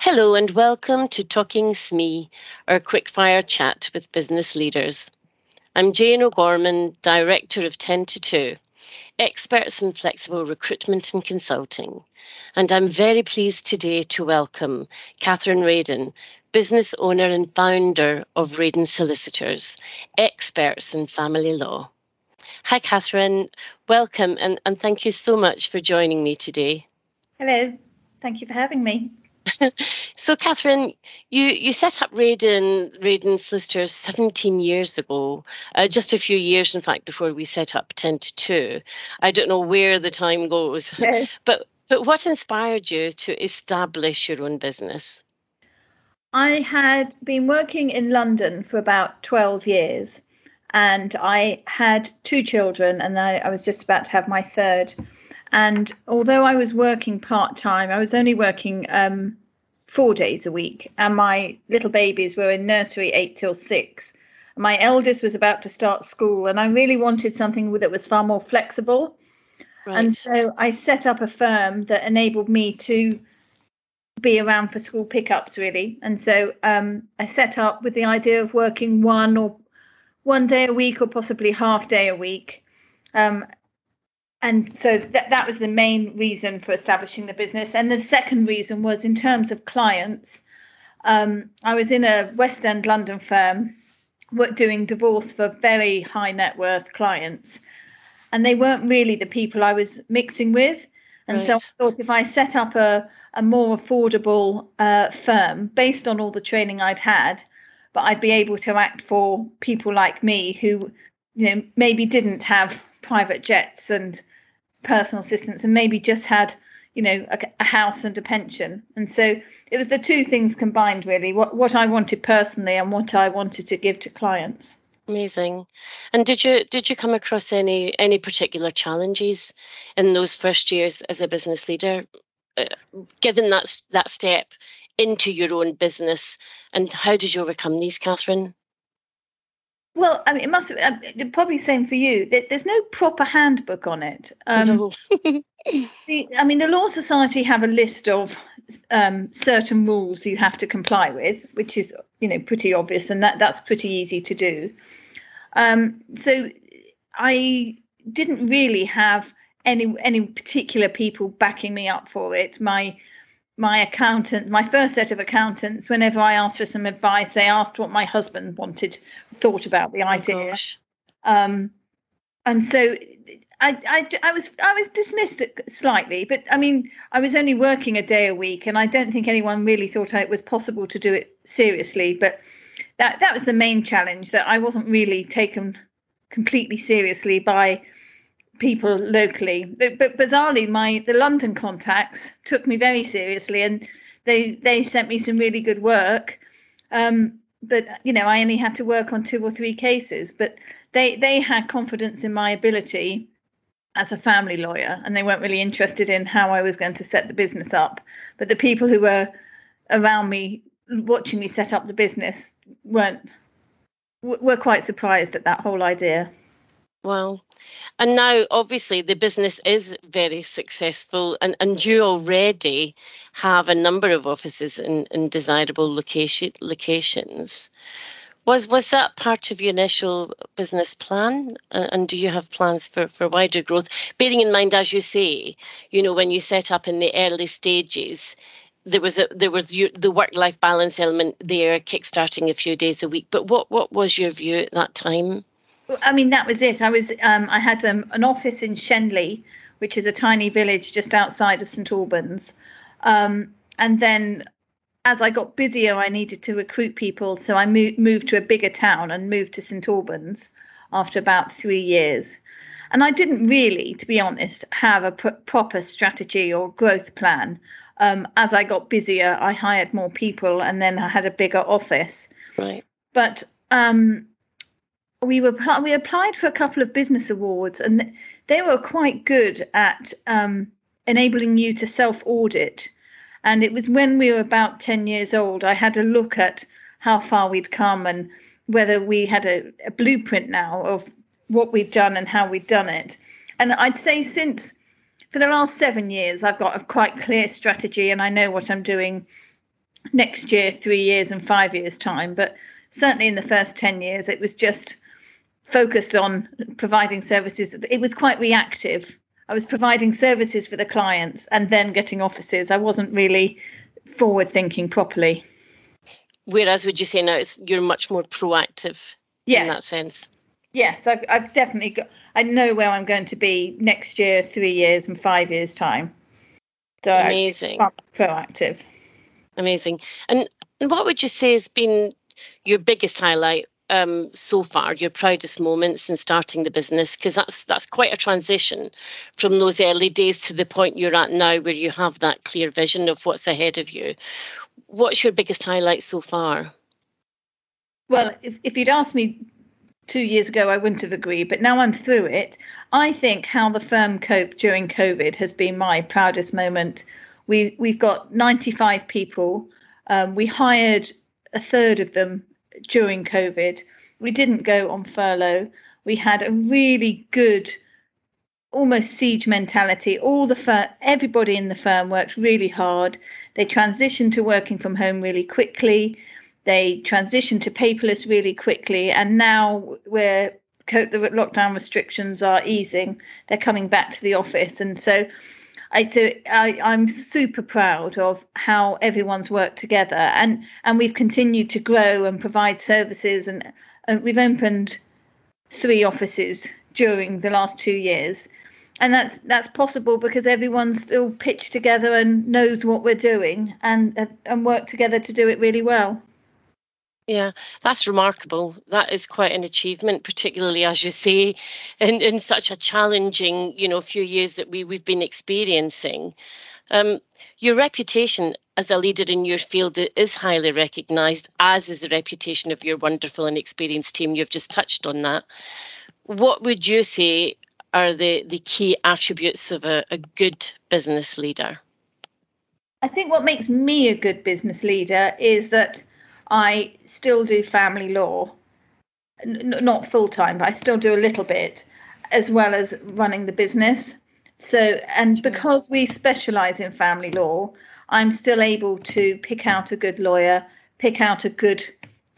Hello and welcome to Talking SME, our quickfire chat with business leaders. I'm Jane O'Gorman, Director of 10 to 2, experts in flexible recruitment and consulting. And I'm very pleased today to welcome Catherine Rayden, business owner and founder of Rayden Solicitors, experts in family law. Hi, Catherine. Welcome and, and thank you so much for joining me today. Hello. Thank you for having me. so, Catherine, you, you set up Rayden, Rayden Solicitors 17 years ago, uh, just a few years, in fact, before we set up 10 to 2. I don't know where the time goes, but, but what inspired you to establish your own business? I had been working in London for about 12 years and I had two children and I, I was just about to have my third. And although I was working part time, I was only working um, four days a week, and my little babies were in nursery eight till six. My eldest was about to start school, and I really wanted something that was far more flexible. Right. And so I set up a firm that enabled me to be around for school pickups, really. And so um, I set up with the idea of working one or one day a week or possibly half day a week. Um, and so that, that was the main reason for establishing the business. And the second reason was in terms of clients. Um, I was in a West End London firm doing divorce for very high net worth clients. And they weren't really the people I was mixing with. And right. so I thought if I set up a, a more affordable uh, firm based on all the training I'd had, but I'd be able to act for people like me who, you know, maybe didn't have private jets and personal assistants and maybe just had you know a, a, house and a pension. And so it was the two things combined really what what i wanted personally and what i wanted to give to clients. Amazing. And did you did you come across any any particular challenges in those first years as a business leader uh, given that that step into your own business? And how did you overcome these catherine well, I mean, it must uh, probably same for you. There's no proper handbook on it. Um, the, I mean, the Law Society have a list of um, certain rules you have to comply with, which is you know pretty obvious, and that that's pretty easy to do. Um, so I didn't really have any any particular people backing me up for it. My my accountant, my first set of accountants, whenever I asked for some advice, they asked what my husband wanted, thought about the oh, idea. Oh um, and so I, I, I was I was dismissed slightly, but I mean I was only working a day a week, and I don't think anyone really thought it was possible to do it seriously. But that that was the main challenge that I wasn't really taken completely seriously by people locally. But, bizarrely, my the London contacts took me very seriously, and they they sent me some really good work. Um, but you know, I only had to work on two or three cases, but they they had confidence in my ability as a family lawyer, and they weren't really interested in how I was going to set the business up. But the people who were around me watching me set up the business weren't were quite surprised at that whole idea. Well, and now obviously the business is very successful, and, and you already have a number of offices in, in desirable location, locations. Was was that part of your initial business plan, uh, and do you have plans for, for wider growth? Bearing in mind, as you say, you know when you set up in the early stages, there was a, there was the work life balance element there, kickstarting a few days a week. But what what was your view at that time? I mean, that was it. I was um, I had um, an office in Shenley, which is a tiny village just outside of St Albans, um, and then as I got busier, I needed to recruit people, so I moved moved to a bigger town and moved to St Albans after about three years. And I didn't really, to be honest, have a pr- proper strategy or growth plan. Um, as I got busier, I hired more people, and then I had a bigger office. Right. But um, we were we applied for a couple of business awards, and they were quite good at um, enabling you to self audit. And it was when we were about ten years old. I had a look at how far we'd come and whether we had a, a blueprint now of what we'd done and how we'd done it. And I'd say since for the last seven years, I've got a quite clear strategy and I know what I'm doing next year, three years, and five years' time. But certainly in the first 10 years, it was just focused on providing services. It was quite reactive. I was providing services for the clients and then getting offices. I wasn't really forward thinking properly. Whereas, would you say now it's, you're much more proactive yes. in that sense? Yes, I've, I've definitely got, I know where I'm going to be next year, three years, and five years' time. So amazing. I'm proactive. Amazing. And, and what would you say has been your biggest highlight um, so far, your proudest moments in starting the business? Because that's that's quite a transition from those early days to the point you're at now, where you have that clear vision of what's ahead of you. What's your biggest highlight so far? Well, if, if you'd asked me two years ago, I wouldn't have agreed, but now I'm through it. I think how the firm coped during COVID has been my proudest moment. We we've got 95 people. Um, we hired a third of them during COVID. We didn't go on furlough. We had a really good, almost siege mentality. All the fir- everybody in the firm worked really hard. They transitioned to working from home really quickly. They transitioned to paperless really quickly, and now we're the lockdown restrictions are easing. They're coming back to the office, and so I so I, I'm super proud of how everyone's worked together and and we've continued to grow and provide services and, and we've opened three offices during the last two years. And that's that's possible because everyone's still pitched together and knows what we're doing and and work together to do it really well yeah, that's remarkable. That is quite an achievement, particularly as you say, in, in such a challenging, you know, few years that we, we've been experiencing. Um, your reputation as a leader in your field is highly recognised, as is the reputation of your wonderful and experienced team. You've just touched on that. What would you say are the, the key attributes of a, a good business leader? I think what makes me a good business leader is that I still do family law, N- not full time, but I still do a little bit, as well as running the business. So, and because we specialize in family law, I'm still able to pick out a good lawyer, pick out a good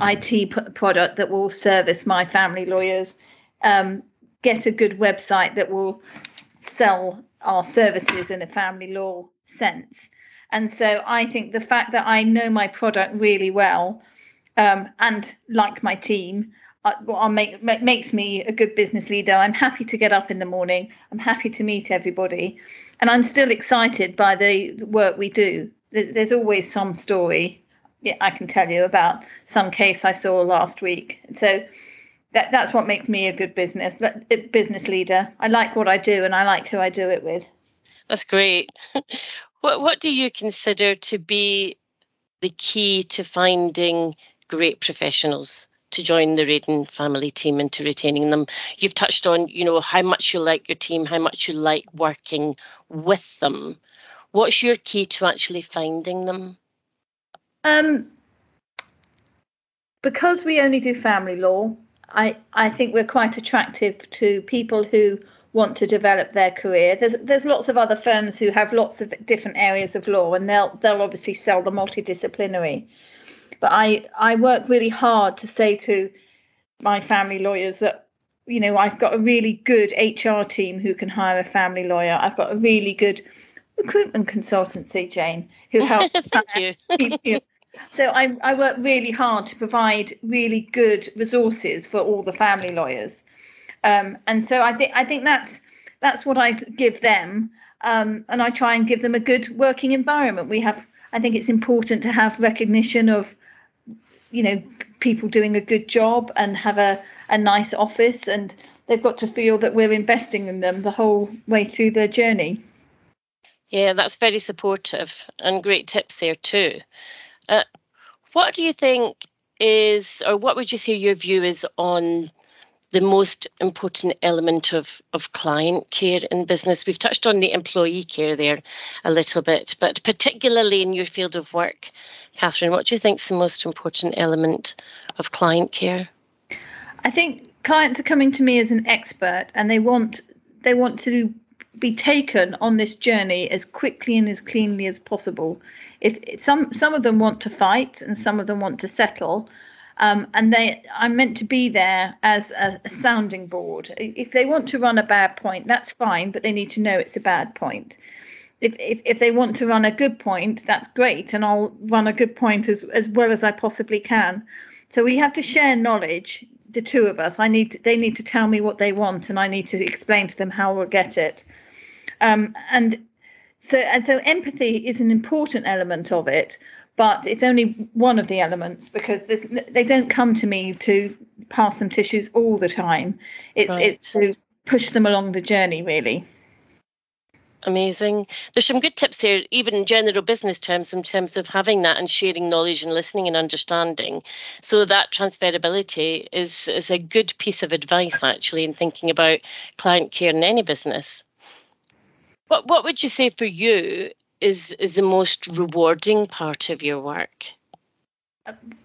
IT p- product that will service my family lawyers, um, get a good website that will sell our services in a family law sense. And so I think the fact that I know my product really well um, and like my team, uh, make, makes me a good business leader. I'm happy to get up in the morning. I'm happy to meet everybody, and I'm still excited by the work we do. There's always some story I can tell you about some case I saw last week. So that that's what makes me a good business business leader. I like what I do, and I like who I do it with. That's great. What what do you consider to be the key to finding great professionals to join the Rayden family team and to retaining them? You've touched on, you know, how much you like your team, how much you like working with them. What's your key to actually finding them? Um, because we only do family law, I, I think we're quite attractive to people who want to develop their career. There's there's lots of other firms who have lots of different areas of law, and they'll they'll obviously sell the multidisciplinary. But I I work really hard to say to my family lawyers that you know I've got a really good HR team who can hire a family lawyer. I've got a really good recruitment consultancy, Jane, who helps. Thank you. So I, I work really hard to provide really good resources for all the family lawyers. Um, and so I think I think that's that's what I give them, um, and I try and give them a good working environment. We have I think it's important to have recognition of you know people doing a good job and have a, a nice office and they've got to feel that we're investing in them the whole way through their journey. Yeah, that's very supportive and great tips there too. Uh, what do you think is, or what would you say your view is on the most important element of, of client care in business. We've touched on the employee care there a little bit, but particularly in your field of work, Catherine, what do you think is the most important element of client care? I think clients are coming to me as an expert and they want they want to be taken on this journey as quickly and as cleanly as possible. it, some some of them want to fight and some of them want to settle. Um, and they, I'm meant to be there as a, a, sounding board. If they want to run a bad point, that's fine, but they need to know it's a bad point. If, if, if they want to run a good point, that's great, and I'll run a good point as, as well as I possibly can. So we have to share knowledge, the two of us. I need to, they need to tell me what they want, and I need to explain to them how we'll get it. Um, and so and so empathy is an important element of it but it's only one of the elements because they don't come to me to pass them tissues all the time. It's right. it's to push them along the journey really. Amazing. There's some good tips here, even in general business terms, in terms of having that and sharing knowledge and listening and understanding. So that transferability is is a good piece of advice actually in thinking about client care in any business. What what would you say for you is is the most rewarding part of your work?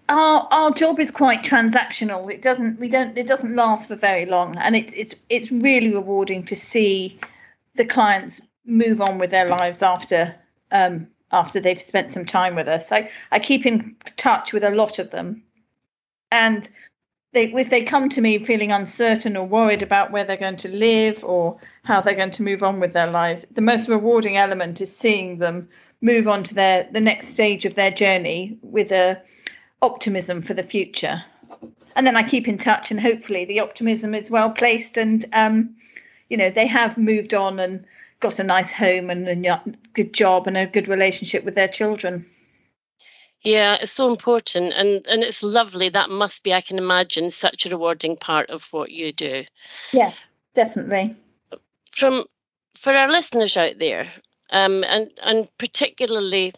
Our our job is quite transactional. It doesn't we don't it doesn't last for very long, and it's it's it's really rewarding to see the clients move on with their lives after um, after they've spent some time with us. I I keep in touch with a lot of them, and they, if they come to me feeling uncertain or worried about where they're going to live or how they're going to move on with their lives, the most rewarding element is seeing them move on to their the next stage of their journey with a optimism for the future. And then I keep in touch, and hopefully the optimism is well placed, and um, you know they have moved on and got a nice home and a good job and a good relationship with their children. Yeah, it's so important and and it's lovely. That must be, I can imagine, such a rewarding part of what you do. Yeah, definitely. From for our listeners out there, um, and and particularly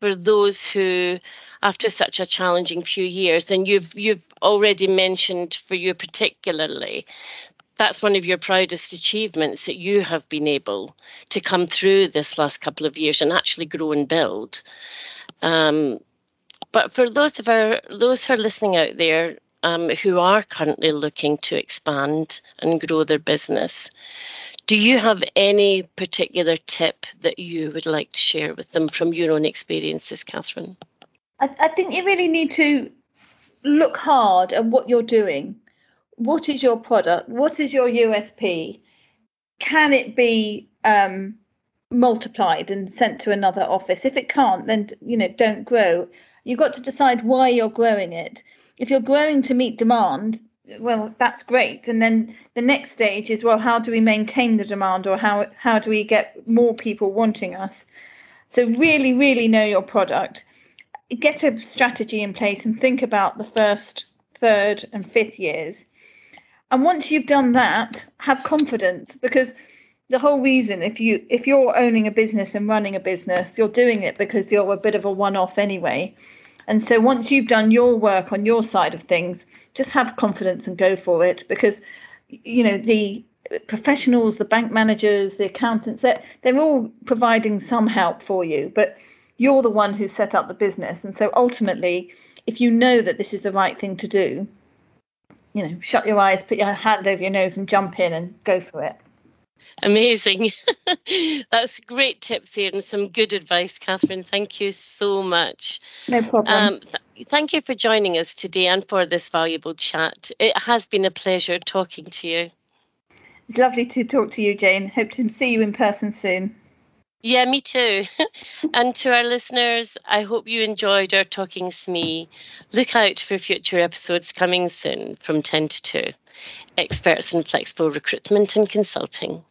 for those who after such a challenging few years, and you've you've already mentioned for you particularly, that's one of your proudest achievements that you have been able to come through this last couple of years and actually grow and build. Um, but for those of our those who are listening out there um, who are currently looking to expand and grow their business, do you have any particular tip that you would like to share with them from your own experiences, Catherine? I, I think you really need to look hard at what you're doing. What is your product? What is your USP? Can it be um, multiplied and sent to another office? If it can't, then you know don't grow. You've got to decide why you're growing it. If you're growing to meet demand, well, that's great. And then the next stage is, well, how do we maintain the demand or how, how do we get more people wanting us? So, really, really know your product. Get a strategy in place and think about the first, third, and fifth years. And once you've done that, have confidence because the whole reason if you if you're owning a business and running a business you're doing it because you're a bit of a one-off anyway and so once you've done your work on your side of things just have confidence and go for it because you know the professionals the bank managers the accountants they're, they're all providing some help for you but you're the one who set up the business. And so ultimately if you know that this is the right thing to do you know shut your eyes put your hand over your nose and jump in and go for it Amazing. That's great tips here and some good advice, Catherine. Thank you so much. No problem. Um, th- thank you for joining us today and for this valuable chat. It has been a pleasure talking to you. It's lovely to talk to you, Jane. Hope to see you in person soon. Yeah, me too. and to our listeners, I hope you enjoyed our Talking SME. Look out for future episodes coming soon from 10 to 2 experts in flexible recruitment and consulting.